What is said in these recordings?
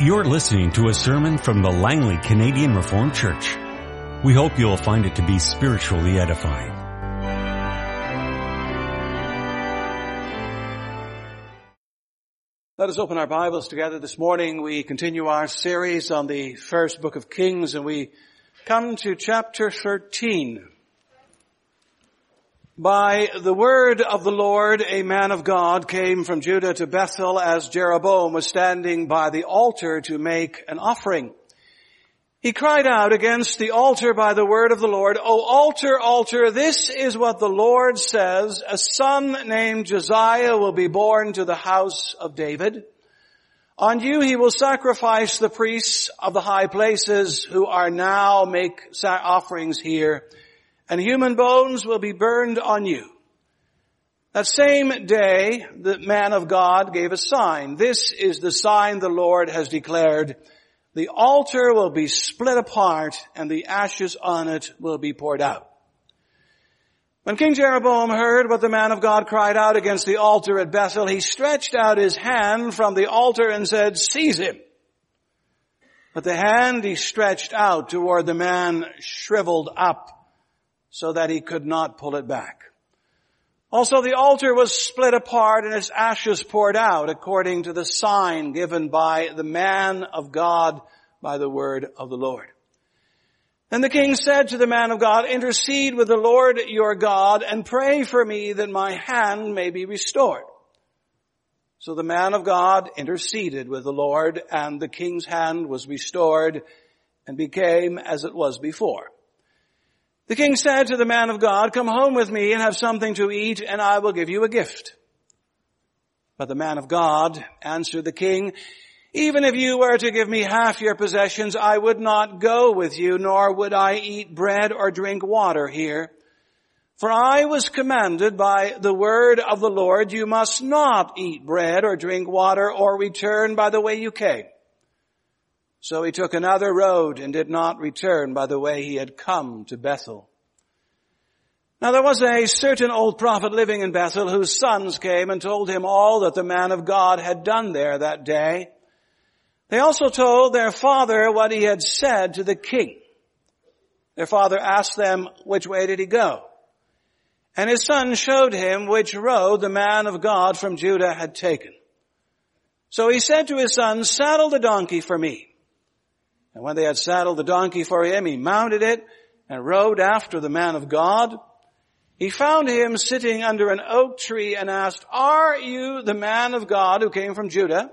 You're listening to a sermon from the Langley Canadian Reformed Church. We hope you'll find it to be spiritually edifying. Let us open our Bibles together this morning. We continue our series on the first book of Kings and we come to chapter 13. By the word of the Lord, a man of God came from Judah to Bethel as Jeroboam was standing by the altar to make an offering. He cried out against the altar by the word of the Lord, O altar, altar, this is what the Lord says, a son named Josiah will be born to the house of David. On you he will sacrifice the priests of the high places who are now make offerings here and human bones will be burned on you. That same day, the man of God gave a sign. This is the sign the Lord has declared. The altar will be split apart and the ashes on it will be poured out. When King Jeroboam heard what the man of God cried out against the altar at Bethel, he stretched out his hand from the altar and said, seize him. But the hand he stretched out toward the man shriveled up so that he could not pull it back. Also the altar was split apart and its ashes poured out according to the sign given by the man of God by the word of the Lord. Then the king said to the man of God, intercede with the Lord your God and pray for me that my hand may be restored. So the man of God interceded with the Lord and the king's hand was restored and became as it was before. The king said to the man of God, come home with me and have something to eat and I will give you a gift. But the man of God answered the king, even if you were to give me half your possessions, I would not go with you, nor would I eat bread or drink water here. For I was commanded by the word of the Lord, you must not eat bread or drink water or return by the way you came. So he took another road and did not return by the way he had come to Bethel. Now there was a certain old prophet living in Bethel whose sons came and told him all that the man of God had done there that day. They also told their father what he had said to the king. Their father asked them, which way did he go? And his son showed him which road the man of God from Judah had taken. So he said to his son, saddle the donkey for me. And when they had saddled the donkey for him, he mounted it and rode after the man of God. He found him sitting under an oak tree and asked, are you the man of God who came from Judah?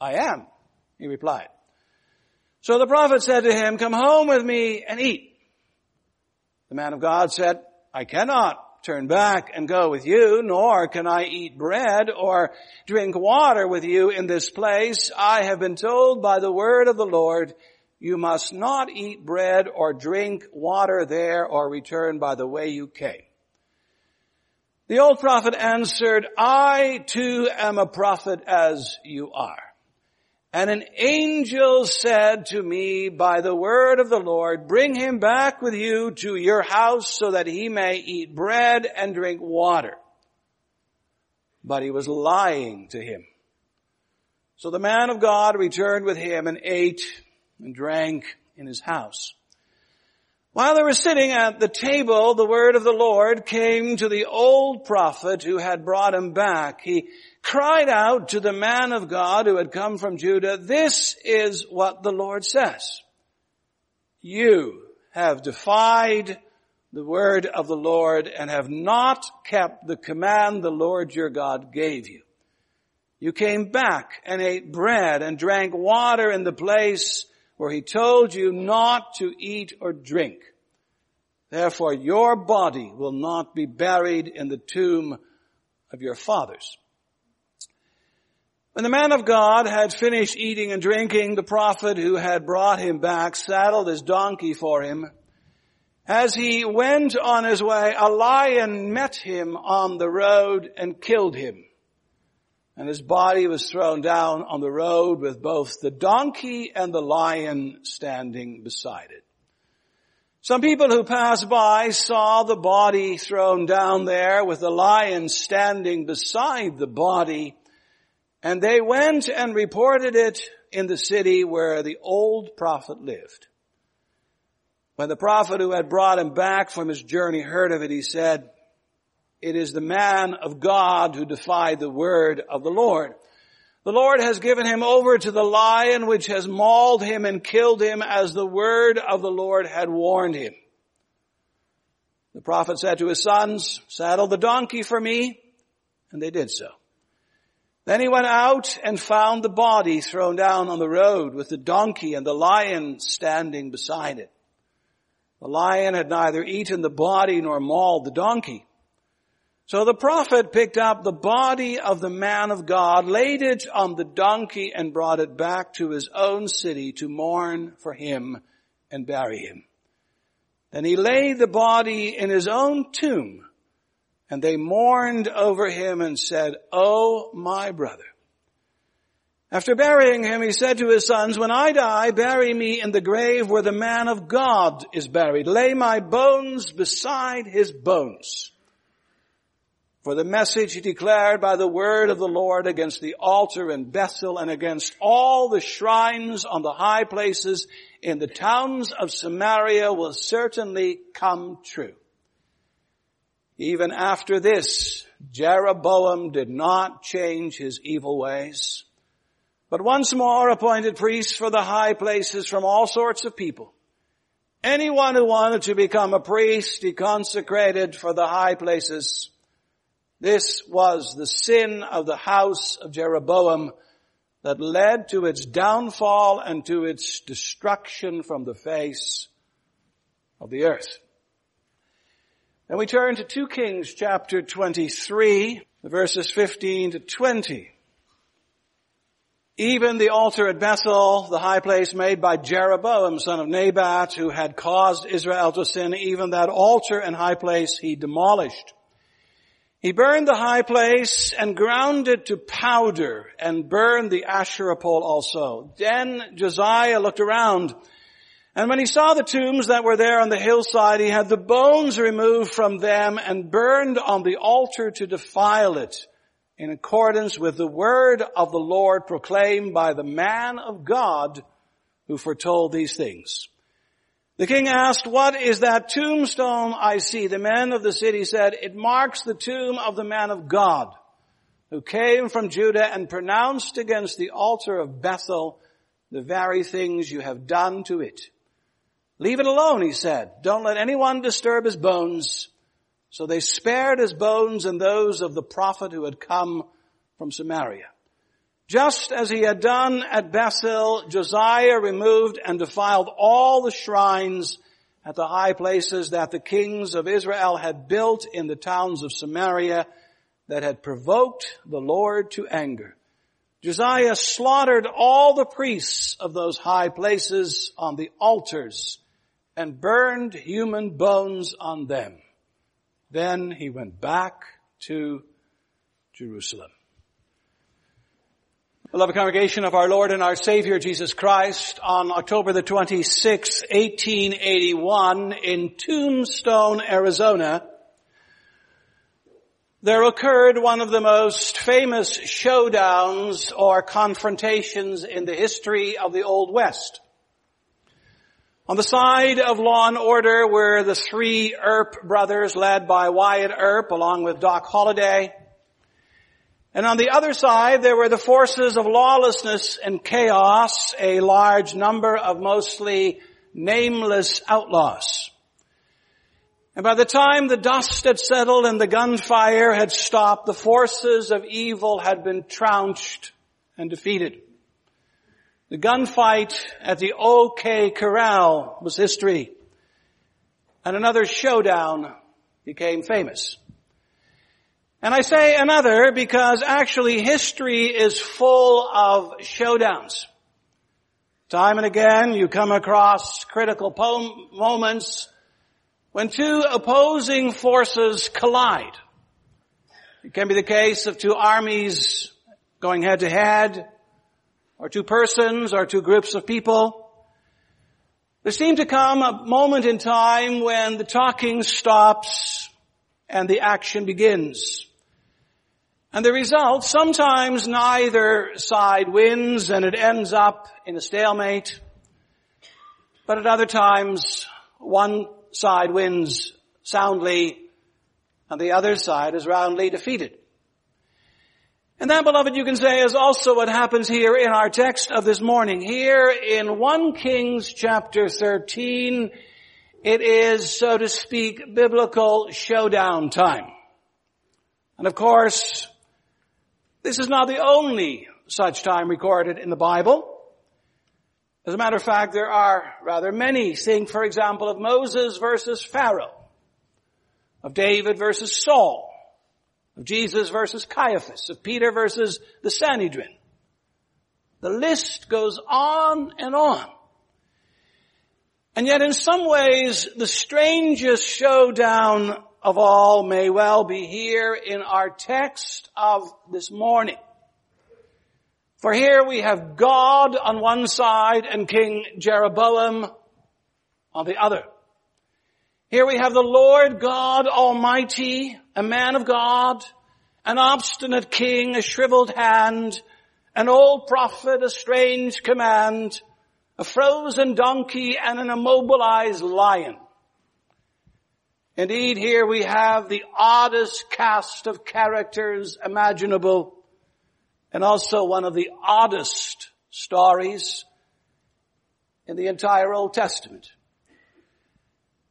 I am, he replied. So the prophet said to him, come home with me and eat. The man of God said, I cannot turn back and go with you, nor can I eat bread or drink water with you in this place. I have been told by the word of the Lord, you must not eat bread or drink water there or return by the way you came. The old prophet answered, I too am a prophet as you are. And an angel said to me by the word of the Lord, bring him back with you to your house so that he may eat bread and drink water. But he was lying to him. So the man of God returned with him and ate and drank in his house. While they were sitting at the table, the word of the Lord came to the old prophet who had brought him back. He cried out to the man of God who had come from Judah, this is what the Lord says. You have defied the word of the Lord and have not kept the command the Lord your God gave you. You came back and ate bread and drank water in the place where he told you not to eat or drink. Therefore your body will not be buried in the tomb of your fathers. When the man of God had finished eating and drinking, the prophet who had brought him back saddled his donkey for him. As he went on his way, a lion met him on the road and killed him and his body was thrown down on the road with both the donkey and the lion standing beside it. Some people who passed by saw the body thrown down there with the lion standing beside the body And they went and reported it in the city where the old prophet lived. When the prophet who had brought him back from his journey heard of it, he said, it is the man of God who defied the word of the Lord. The Lord has given him over to the lion which has mauled him and killed him as the word of the Lord had warned him. The prophet said to his sons, saddle the donkey for me, and they did so. Then he went out and found the body thrown down on the road with the donkey and the lion standing beside it. The lion had neither eaten the body nor mauled the donkey. So the prophet picked up the body of the man of God, laid it on the donkey and brought it back to his own city to mourn for him and bury him. Then he laid the body in his own tomb and they mourned over him and said, Oh, my brother. After burying him, he said to his sons, when I die, bury me in the grave where the man of God is buried. Lay my bones beside his bones. For the message declared by the word of the Lord against the altar in Bethel and against all the shrines on the high places in the towns of Samaria will certainly come true. Even after this, Jeroboam did not change his evil ways, but once more appointed priests for the high places from all sorts of people. Anyone who wanted to become a priest, he consecrated for the high places this was the sin of the house of Jeroboam that led to its downfall and to its destruction from the face of the earth. Then we turn to 2 Kings chapter 23, verses 15 to 20. Even the altar at Bethel, the high place made by Jeroboam, son of Nebat, who had caused Israel to sin, even that altar and high place he demolished. He burned the high place and ground it to powder and burned the Asherah pole also. Then Josiah looked around and when he saw the tombs that were there on the hillside, he had the bones removed from them and burned on the altar to defile it in accordance with the word of the Lord proclaimed by the man of God who foretold these things. The king asked, what is that tombstone I see? The men of the city said, it marks the tomb of the man of God who came from Judah and pronounced against the altar of Bethel the very things you have done to it. Leave it alone, he said. Don't let anyone disturb his bones. So they spared his bones and those of the prophet who had come from Samaria. Just as he had done at Bethel, Josiah removed and defiled all the shrines at the high places that the kings of Israel had built in the towns of Samaria that had provoked the Lord to anger. Josiah slaughtered all the priests of those high places on the altars and burned human bones on them. Then he went back to Jerusalem. Beloved congregation of our Lord and our Savior Jesus Christ, on October the 26th, 1881, in Tombstone, Arizona, there occurred one of the most famous showdowns or confrontations in the history of the Old West. On the side of law and order were the three Earp brothers led by Wyatt Earp along with Doc Holliday, and on the other side, there were the forces of lawlessness and chaos, a large number of mostly nameless outlaws. And by the time the dust had settled and the gunfire had stopped, the forces of evil had been trounced and defeated. The gunfight at the OK Corral was history. And another showdown became famous. And I say another because actually history is full of showdowns. Time and again you come across critical moments when two opposing forces collide. It can be the case of two armies going head to head, or two persons, or two groups of people. There seems to come a moment in time when the talking stops and the action begins. And the result, sometimes neither side wins and it ends up in a stalemate. But at other times, one side wins soundly and the other side is roundly defeated. And that, beloved, you can say is also what happens here in our text of this morning. Here in 1 Kings chapter 13, it is, so to speak, biblical showdown time. And of course, this is not the only such time recorded in the Bible. As a matter of fact, there are rather many. Think, for example, of Moses versus Pharaoh, of David versus Saul, of Jesus versus Caiaphas, of Peter versus the Sanhedrin. The list goes on and on. And yet in some ways, the strangest showdown of all may well be here in our text of this morning. For here we have God on one side and King Jeroboam on the other. Here we have the Lord God Almighty, a man of God, an obstinate king, a shriveled hand, an old prophet, a strange command, a frozen donkey, and an immobilized lion. Indeed, here we have the oddest cast of characters imaginable and also one of the oddest stories in the entire Old Testament.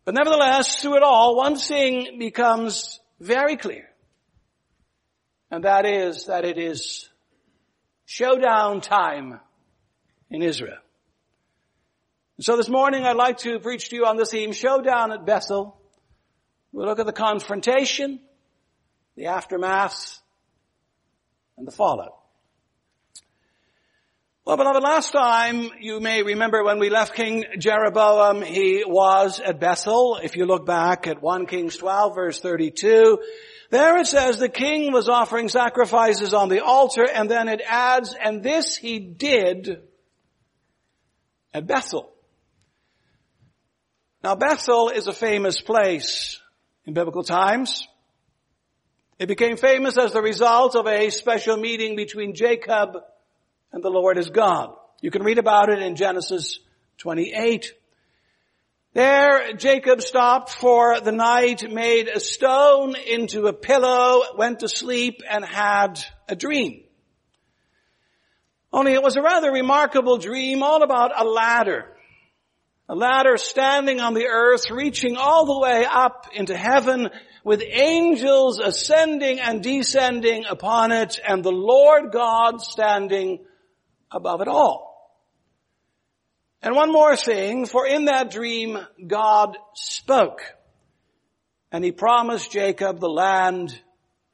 But nevertheless, through it all, one thing becomes very clear. And that is that it is showdown time in Israel. So this morning I'd like to preach to you on the theme showdown at Bethel. We'll look at the confrontation, the aftermath, and the fallout. Well, beloved, last time you may remember when we left King Jeroboam, he was at Bethel. If you look back at 1 Kings 12 verse 32, there it says the king was offering sacrifices on the altar and then it adds, and this he did at Bethel. Now Bethel is a famous place in biblical times. It became famous as the result of a special meeting between Jacob and the Lord is God. You can read about it in Genesis 28. There, Jacob stopped for the night, made a stone into a pillow, went to sleep, and had a dream. Only it was a rather remarkable dream all about a ladder. A ladder standing on the earth, reaching all the way up into heaven, with angels ascending and descending upon it, and the Lord God standing above it all. And one more thing, for in that dream, God spoke. And he promised Jacob the land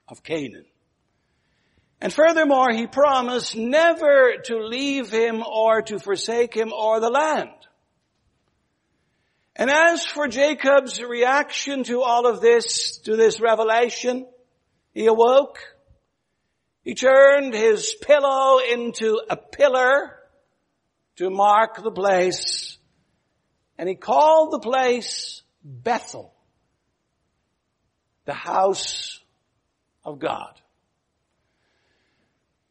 of Canaan. And furthermore, he promised never to leave him or to forsake him or the land. And as for Jacob's reaction to all of this, to this revelation, he awoke he turned his pillow into a pillar to mark the place, and he called the place Bethel, the house of God.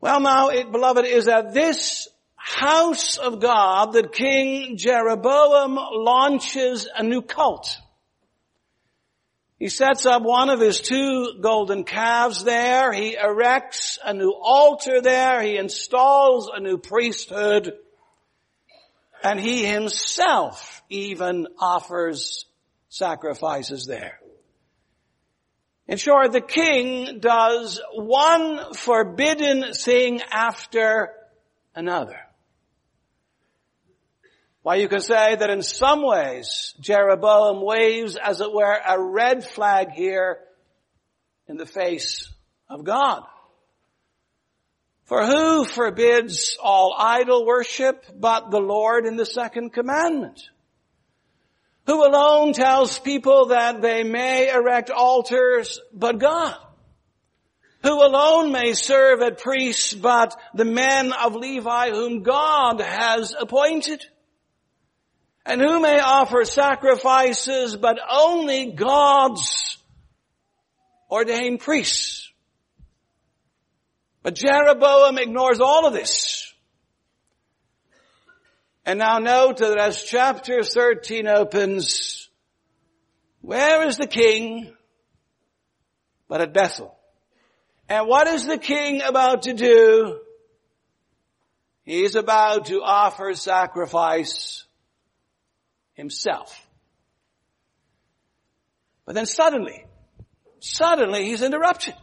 Well now, it, beloved, is at this house of God that King Jeroboam launches a new cult. He sets up one of his two golden calves there. He erects a new altar there. He installs a new priesthood. And he himself even offers sacrifices there. In short, the king does one forbidden thing after another. Why you can say that in some ways Jeroboam waves as it were a red flag here in the face of God. For who forbids all idol worship but the Lord in the second commandment? Who alone tells people that they may erect altars but God? Who alone may serve as priests but the men of Levi whom God has appointed? And who may offer sacrifices but only God's ordained priests? But Jeroboam ignores all of this. And now note that as chapter 13 opens, where is the king but at Bethel? And what is the king about to do? He's about to offer sacrifice himself. But then suddenly, suddenly he's interrupted.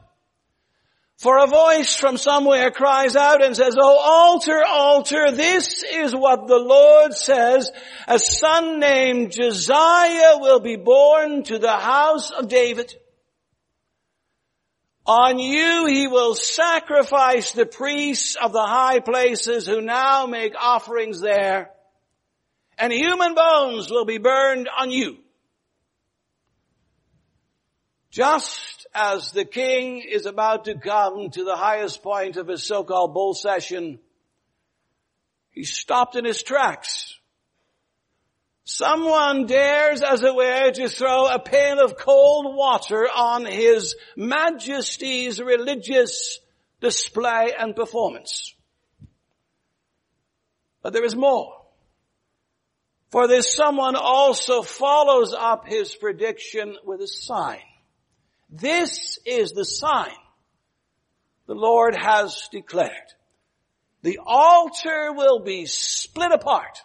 For a voice from somewhere cries out and says, Oh altar, altar, this is what the Lord says. A son named Josiah will be born to the house of David. On you he will sacrifice the priests of the high places who now make offerings there. And human bones will be burned on you. Just as the king is about to come to the highest point of his so-called bull session, he stopped in his tracks. Someone dares, as it were, to throw a pail of cold water on his majesty's religious display and performance. But there is more. For this someone also follows up his prediction with a sign. This is the sign the Lord has declared. The altar will be split apart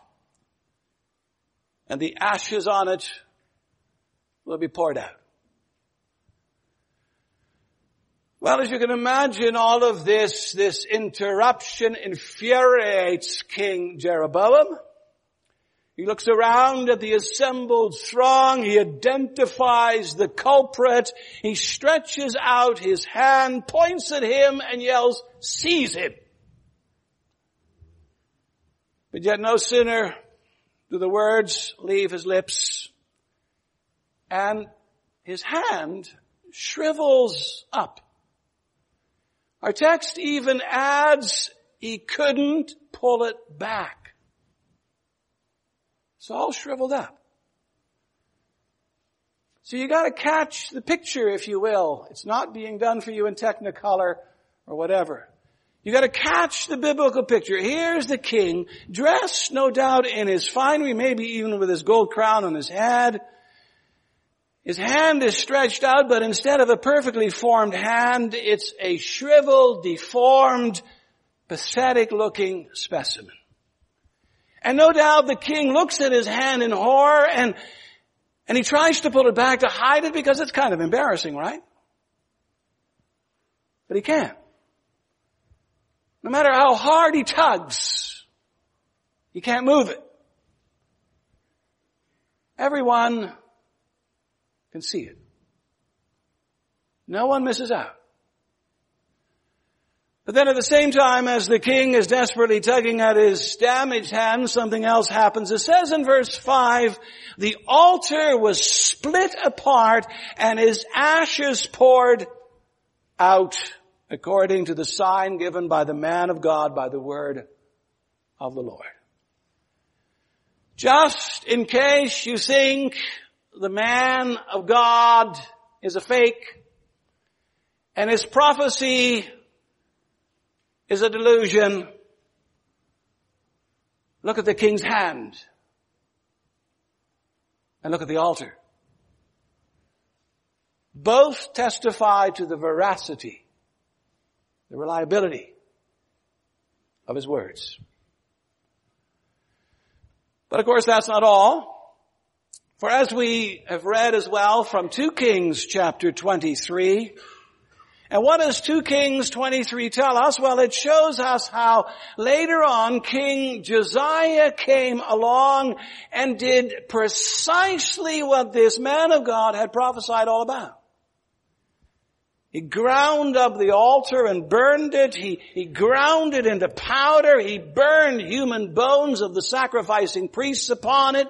and the ashes on it will be poured out. Well, as you can imagine, all of this, this interruption infuriates King Jeroboam. He looks around at the assembled throng. He identifies the culprit. He stretches out his hand, points at him and yells, seize him. But yet no sooner do the words leave his lips and his hand shrivels up. Our text even adds he couldn't pull it back. It's all shriveled up. So you gotta catch the picture, if you will. It's not being done for you in technicolor or whatever. You gotta catch the biblical picture. Here's the king, dressed no doubt in his finery, maybe even with his gold crown on his head. His hand is stretched out, but instead of a perfectly formed hand, it's a shriveled, deformed, pathetic looking specimen. And no doubt the king looks at his hand in horror and, and he tries to pull it back to hide it because it's kind of embarrassing, right? But he can't. No matter how hard he tugs, he can't move it. Everyone can see it. No one misses out. But then at the same time as the king is desperately tugging at his damaged hand, something else happens. It says in verse 5, the altar was split apart and his ashes poured out according to the sign given by the man of God by the word of the Lord. Just in case you think the man of God is a fake and his prophecy is a delusion, look at the king's hand and look at the altar. Both testify to the veracity the reliability of his words. But of course that's not all. For as we have read as well from 2 Kings chapter 23, and what does 2 Kings 23 tell us? Well, it shows us how later on King Josiah came along and did precisely what this man of God had prophesied all about. He ground up the altar and burned it. He, he ground it into powder. He burned human bones of the sacrificing priests upon it.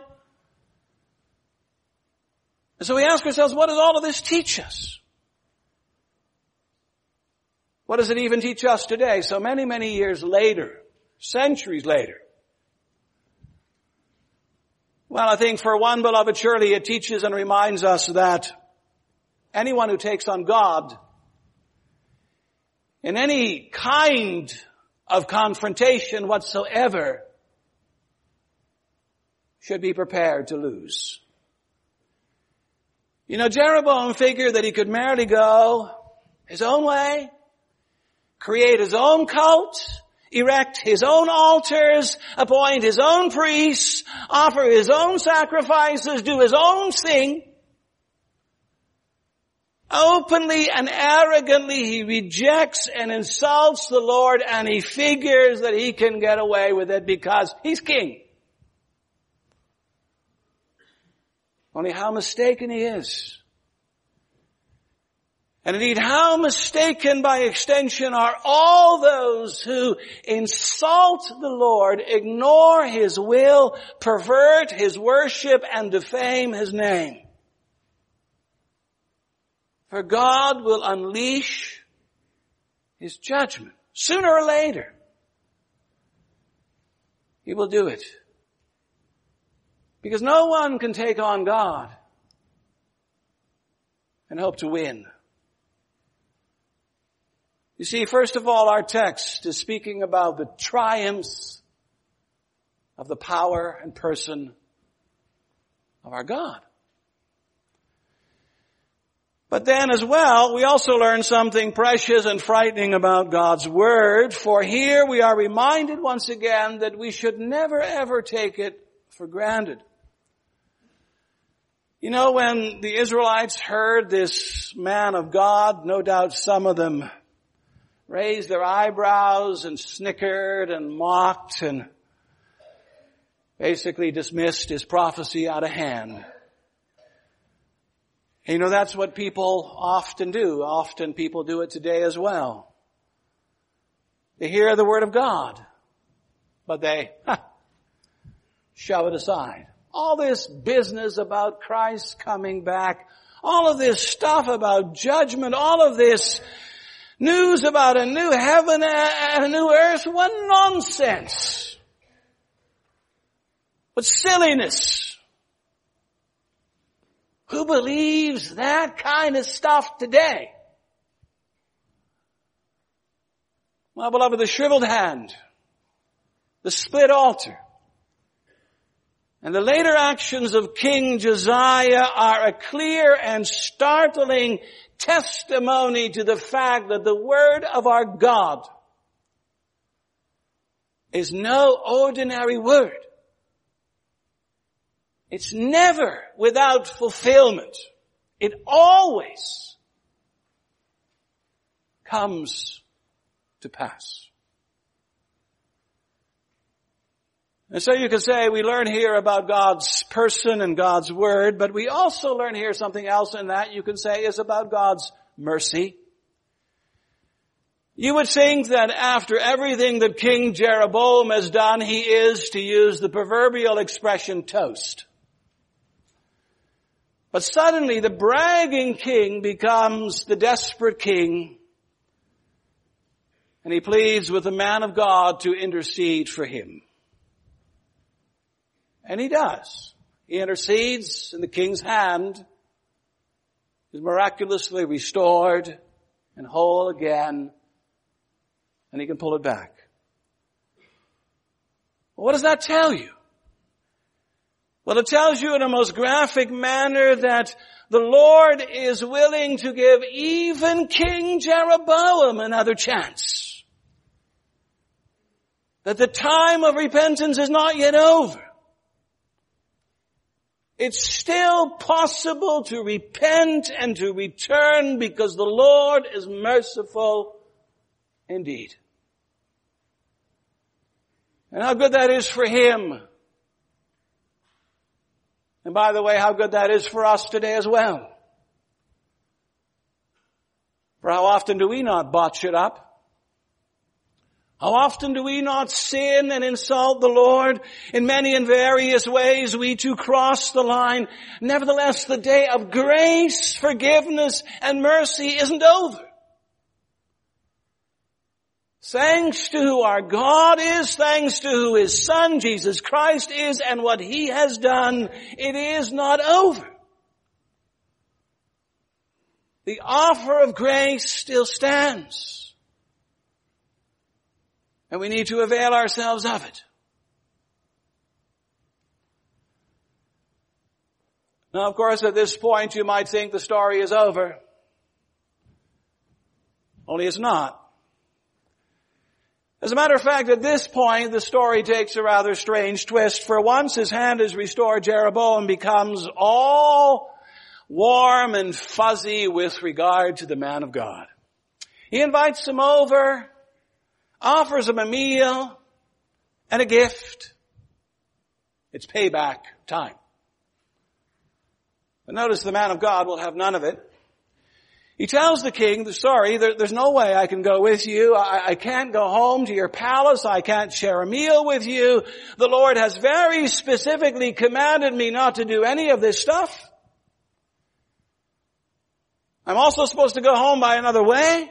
And so we ask ourselves, what does all of this teach us? What does it even teach us today? So many, many years later, centuries later. Well, I think for one beloved, surely it teaches and reminds us that anyone who takes on God in any kind of confrontation whatsoever should be prepared to lose. You know, Jeroboam figured that he could merely go his own way, create his own cult, erect his own altars, appoint his own priests, offer his own sacrifices, do his own thing. Openly and arrogantly he rejects and insults the Lord and he figures that he can get away with it because he's king. Only how mistaken he is. And indeed, how mistaken by extension are all those who insult the Lord, ignore His will, pervert His worship, and defame His name. For God will unleash His judgment sooner or later. He will do it. Because no one can take on God and hope to win. You see, first of all, our text is speaking about the triumphs of the power and person of our God. But then as well, we also learn something precious and frightening about God's Word, for here we are reminded once again that we should never ever take it for granted. You know, when the Israelites heard this man of God, no doubt some of them raised their eyebrows and snickered and mocked and basically dismissed his prophecy out of hand. And you know, that's what people often do. Often people do it today as well. They hear the word of God, but they shove it aside. All this business about Christ coming back, all of this stuff about judgment, all of this News about a new heaven and a new earth, what nonsense. What silliness. Who believes that kind of stuff today? My beloved, the shriveled hand, the split altar, and the later actions of King Josiah are a clear and startling testimony to the fact that the word of our God is no ordinary word. It's never without fulfillment. It always comes to pass. And so you could say we learn here about God's person and God's word, but we also learn here something else in that you can say is about God's mercy. You would think that after everything that King Jeroboam has done, he is, to use the proverbial expression, toast. But suddenly the bragging king becomes the desperate king, and he pleads with the man of God to intercede for him. And he does. He intercedes and the king's hand is miraculously restored and whole again and he can pull it back. Well, what does that tell you? Well, it tells you in a most graphic manner that the Lord is willing to give even King Jeroboam another chance. That the time of repentance is not yet over. It's still possible to repent and to return because the Lord is merciful indeed. And how good that is for Him. And by the way, how good that is for us today as well. For how often do we not botch it up? How often do we not sin and insult the Lord? In many and various ways we too cross the line. Nevertheless, the day of grace, forgiveness, and mercy isn't over. Thanks to who our God is, thanks to who His Son, Jesus Christ is, and what He has done, it is not over. The offer of grace still stands. And we need to avail ourselves of it. Now, of course, at this point you might think the story is over. Only it's not. As a matter of fact, at this point, the story takes a rather strange twist. For once his hand is restored, Jeroboam becomes all warm and fuzzy with regard to the man of God. He invites him over, offers him a meal and a gift. It's payback time. But notice the man of God will have none of it. He tells the king, sorry, there, there's no way I can go with you. I, I can't go home to your palace. I can't share a meal with you. The Lord has very specifically commanded me not to do any of this stuff. I'm also supposed to go home by another way.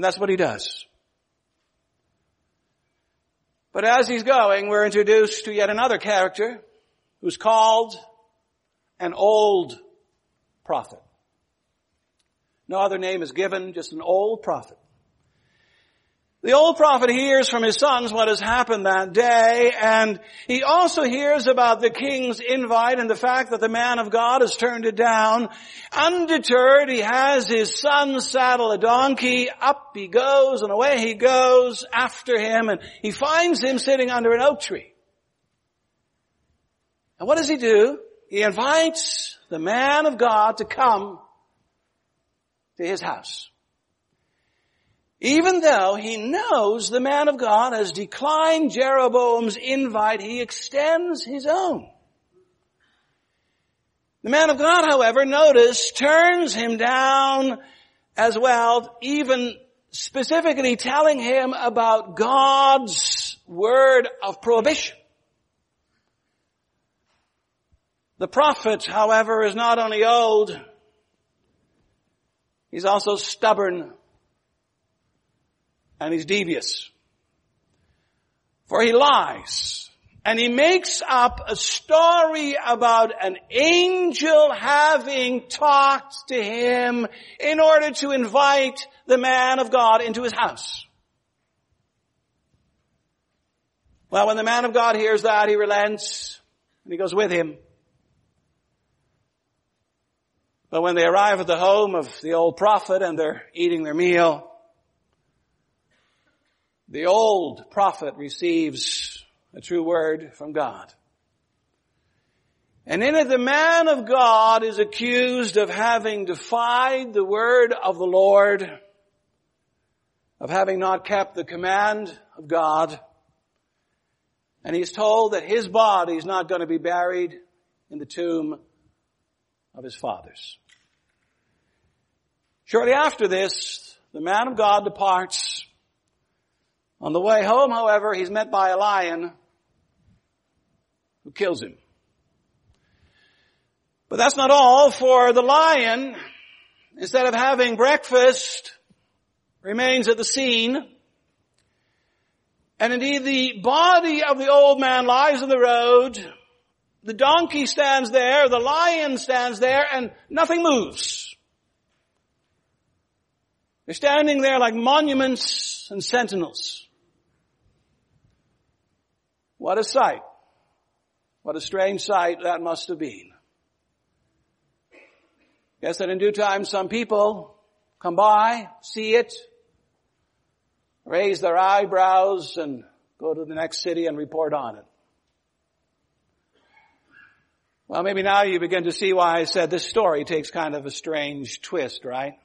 And that's what he does. But as he's going, we're introduced to yet another character who's called an old prophet. No other name is given, just an old prophet. The old prophet hears from his sons what has happened that day, and he also hears about the king's invite and the fact that the man of God has turned it down. Undeterred, he has his son saddle a donkey, up he goes, and away he goes after him, and he finds him sitting under an oak tree. And what does he do? He invites the man of God to come to his house. Even though he knows the man of God has declined Jeroboam's invite, he extends his own. The man of God, however, notice, turns him down as well, even specifically telling him about God's word of prohibition. The prophet, however, is not only old, he's also stubborn and he's devious. For he lies and he makes up a story about an angel having talked to him in order to invite the man of God into his house. Well, when the man of God hears that, he relents and he goes with him. But when they arrive at the home of the old prophet and they're eating their meal, the old prophet receives a true word from God. And in it the man of God is accused of having defied the word of the Lord, of having not kept the command of God, and he's told that his body is not going to be buried in the tomb of his fathers. Shortly after this, the man of God departs. On the way home, however, he's met by a lion who kills him. But that's not all, for the lion, instead of having breakfast, remains at the scene. And indeed the body of the old man lies in the road. The donkey stands there, the lion stands there, and nothing moves. They're standing there like monuments and sentinels. What a sight. What a strange sight that must have been. Guess that in due time some people come by, see it, raise their eyebrows and go to the next city and report on it. Well, maybe now you begin to see why I said this story takes kind of a strange twist, right?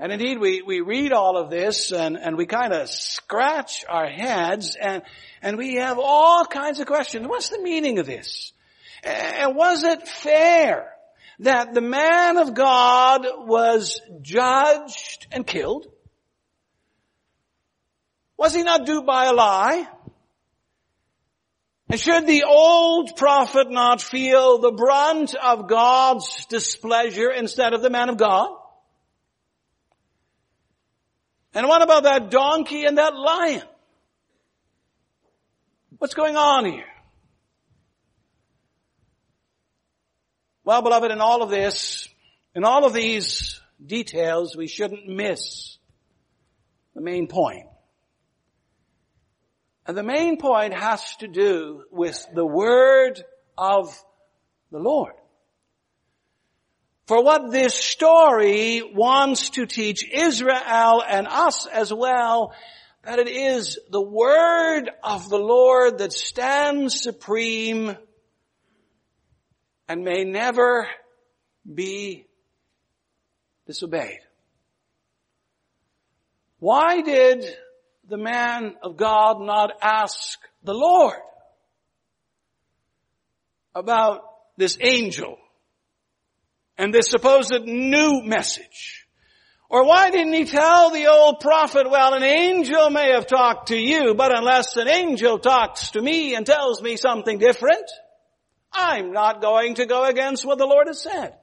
And indeed, we, we read all of this and, and we kind of scratch our heads and, and we have all kinds of questions. What's the meaning of this? And was it fair that the man of God was judged and killed? Was he not duped by a lie? And should the old prophet not feel the brunt of God's displeasure instead of the man of God? And what about that donkey and that lion? What's going on here? Well, beloved, in all of this, in all of these details we shouldn't miss the main point. And the main point has to do with the word of the Lord. For what this story wants to teach Israel and us as well, that it is the word of the Lord that stands supreme and may never be disobeyed. Why did the man of God not ask the Lord about this angel and this supposed new message? Or why didn't he tell the old prophet, well, an angel may have talked to you, but unless an angel talks to me and tells me something different, I'm not going to go against what the Lord has said.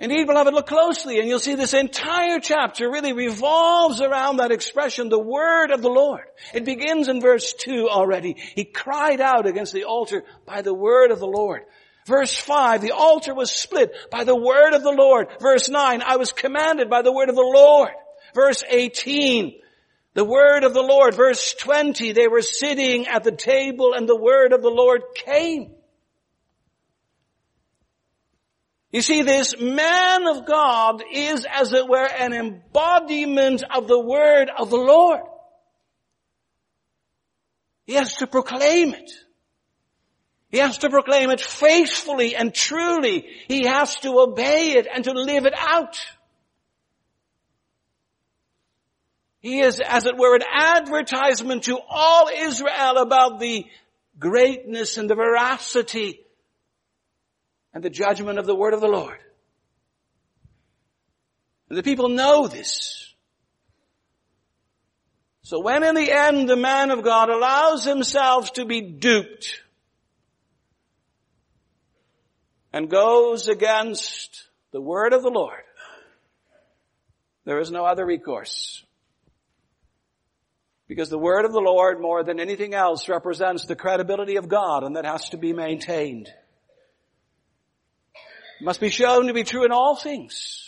Indeed, beloved, look closely and you'll see this entire chapter really revolves around that expression, the word of the Lord. It begins in verse 2 already. He cried out against the altar by the word of the Lord. Verse 5, the altar was split by the word of the Lord. Verse 9, I was commanded by the word of the Lord. Verse 18, the word of the Lord. Verse 20, they were sitting at the table and the word of the Lord came. You see, this man of God is, as it were, an embodiment of the word of the Lord. He has to proclaim it. He has to proclaim it faithfully and truly. He has to obey it and to live it out. He is, as it were, an advertisement to all Israel about the greatness and the veracity and the judgment of the word of the Lord. And the people know this. So when in the end the man of God allows himself to be duped and goes against the word of the Lord, there is no other recourse. Because the word of the Lord more than anything else represents the credibility of God and that has to be maintained must be shown to be true in all things.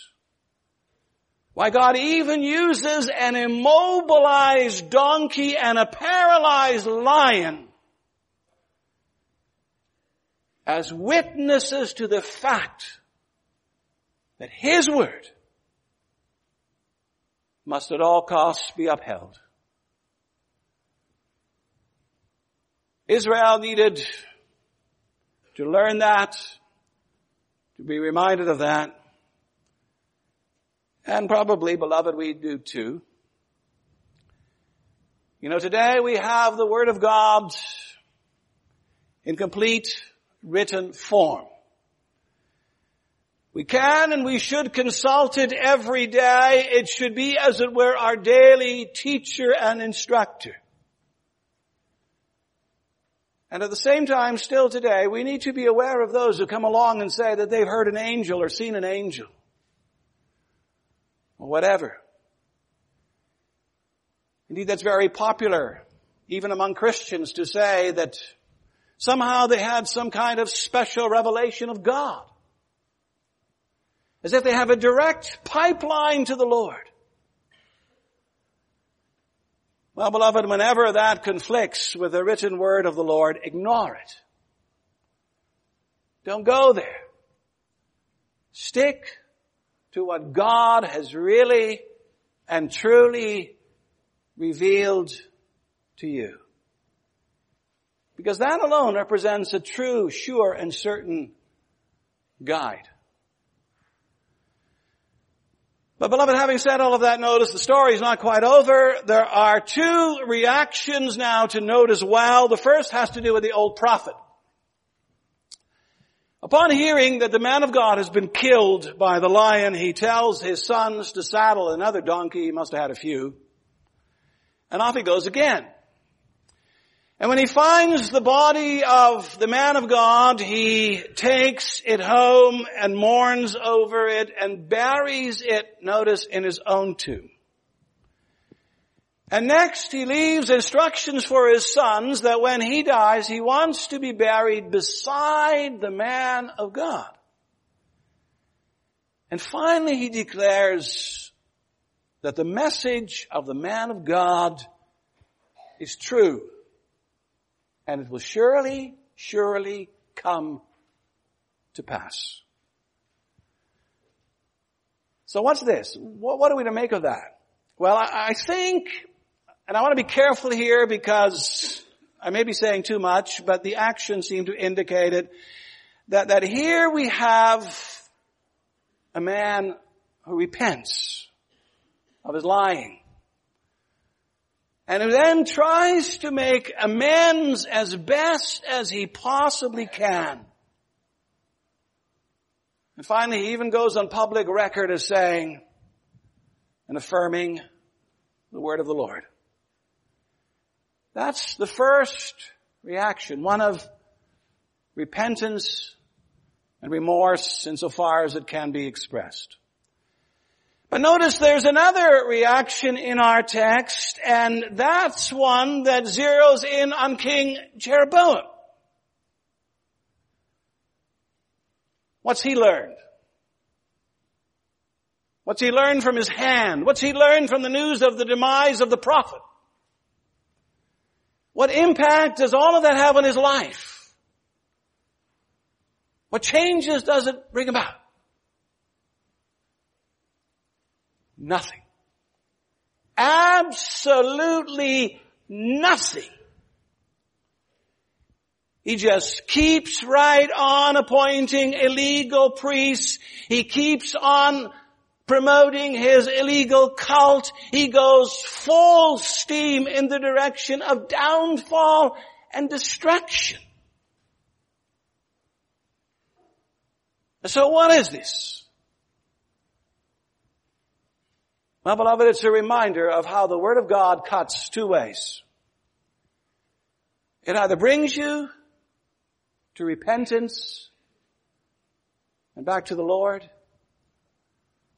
Why God even uses an immobilized donkey and a paralyzed lion as witnesses to the fact that His word must at all costs be upheld. Israel needed to learn that to be reminded of that. And probably, beloved, we do too. You know, today we have the Word of God in complete written form. We can and we should consult it every day. It should be as it were our daily teacher and instructor. And at the same time, still today, we need to be aware of those who come along and say that they've heard an angel or seen an angel. Or whatever. Indeed, that's very popular, even among Christians, to say that somehow they had some kind of special revelation of God. As if they have a direct pipeline to the Lord. Well, beloved, whenever that conflicts with the written word of the Lord, ignore it. Don't go there. Stick to what God has really and truly revealed to you. Because that alone represents a true, sure, and certain guide. But beloved, having said all of that, notice the story is not quite over. There are two reactions now to note as well. The first has to do with the old prophet. Upon hearing that the man of God has been killed by the lion, he tells his sons to saddle another donkey. He must have had a few. And off he goes again. And when he finds the body of the man of God, he takes it home and mourns over it and buries it, notice, in his own tomb. And next he leaves instructions for his sons that when he dies, he wants to be buried beside the man of God. And finally he declares that the message of the man of God is true. And it will surely, surely come to pass. So what's this? What, what are we to make of that? Well, I, I think, and I want to be careful here because I may be saying too much, but the actions seem to indicate it, that, that here we have a man who repents of his lying. And then tries to make amends as best as he possibly can. And finally, he even goes on public record as saying and affirming the word of the Lord. That's the first reaction, one of repentance and remorse insofar as it can be expressed. But notice there's another reaction in our text, and that's one that zeroes in on King Jeroboam. What's he learned? What's he learned from his hand? What's he learned from the news of the demise of the prophet? What impact does all of that have on his life? What changes does it bring about? Nothing. Absolutely nothing. He just keeps right on appointing illegal priests. He keeps on promoting his illegal cult. He goes full steam in the direction of downfall and destruction. So what is this? My beloved, it's a reminder of how the Word of God cuts two ways. It either brings you to repentance and back to the Lord,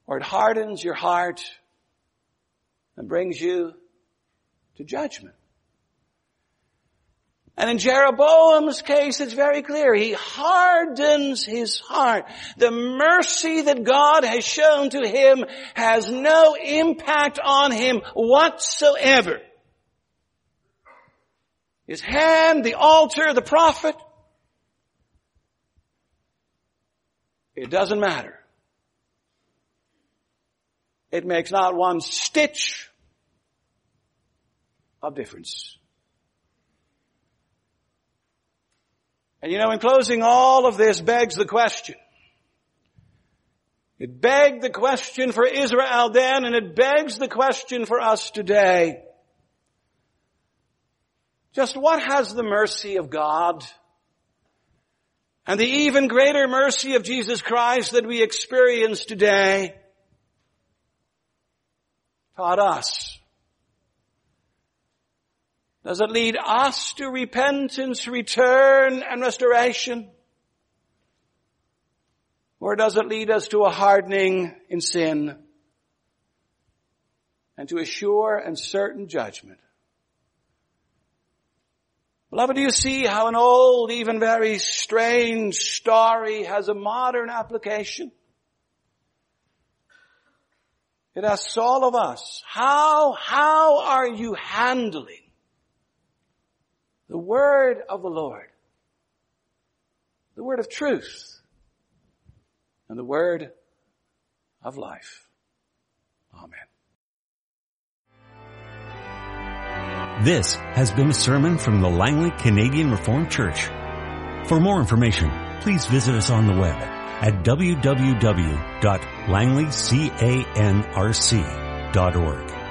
or it hardens your heart and brings you to judgment. And in Jeroboam's case, it's very clear. He hardens his heart. The mercy that God has shown to him has no impact on him whatsoever. His hand, the altar, the prophet, it doesn't matter. It makes not one stitch of difference. And you know, in closing, all of this begs the question. It begged the question for Israel then, and it begs the question for us today. Just what has the mercy of God and the even greater mercy of Jesus Christ that we experience today taught us? Does it lead us to repentance, return, and restoration? Or does it lead us to a hardening in sin and to a sure and certain judgment? Beloved, do you see how an old, even very strange story has a modern application? It asks all of us, how, how are you handling the word of the Lord? The word of truth and the word of life. Amen. This has been a sermon from the Langley Canadian Reformed Church. For more information, please visit us on the web at www.langleycanrc.org.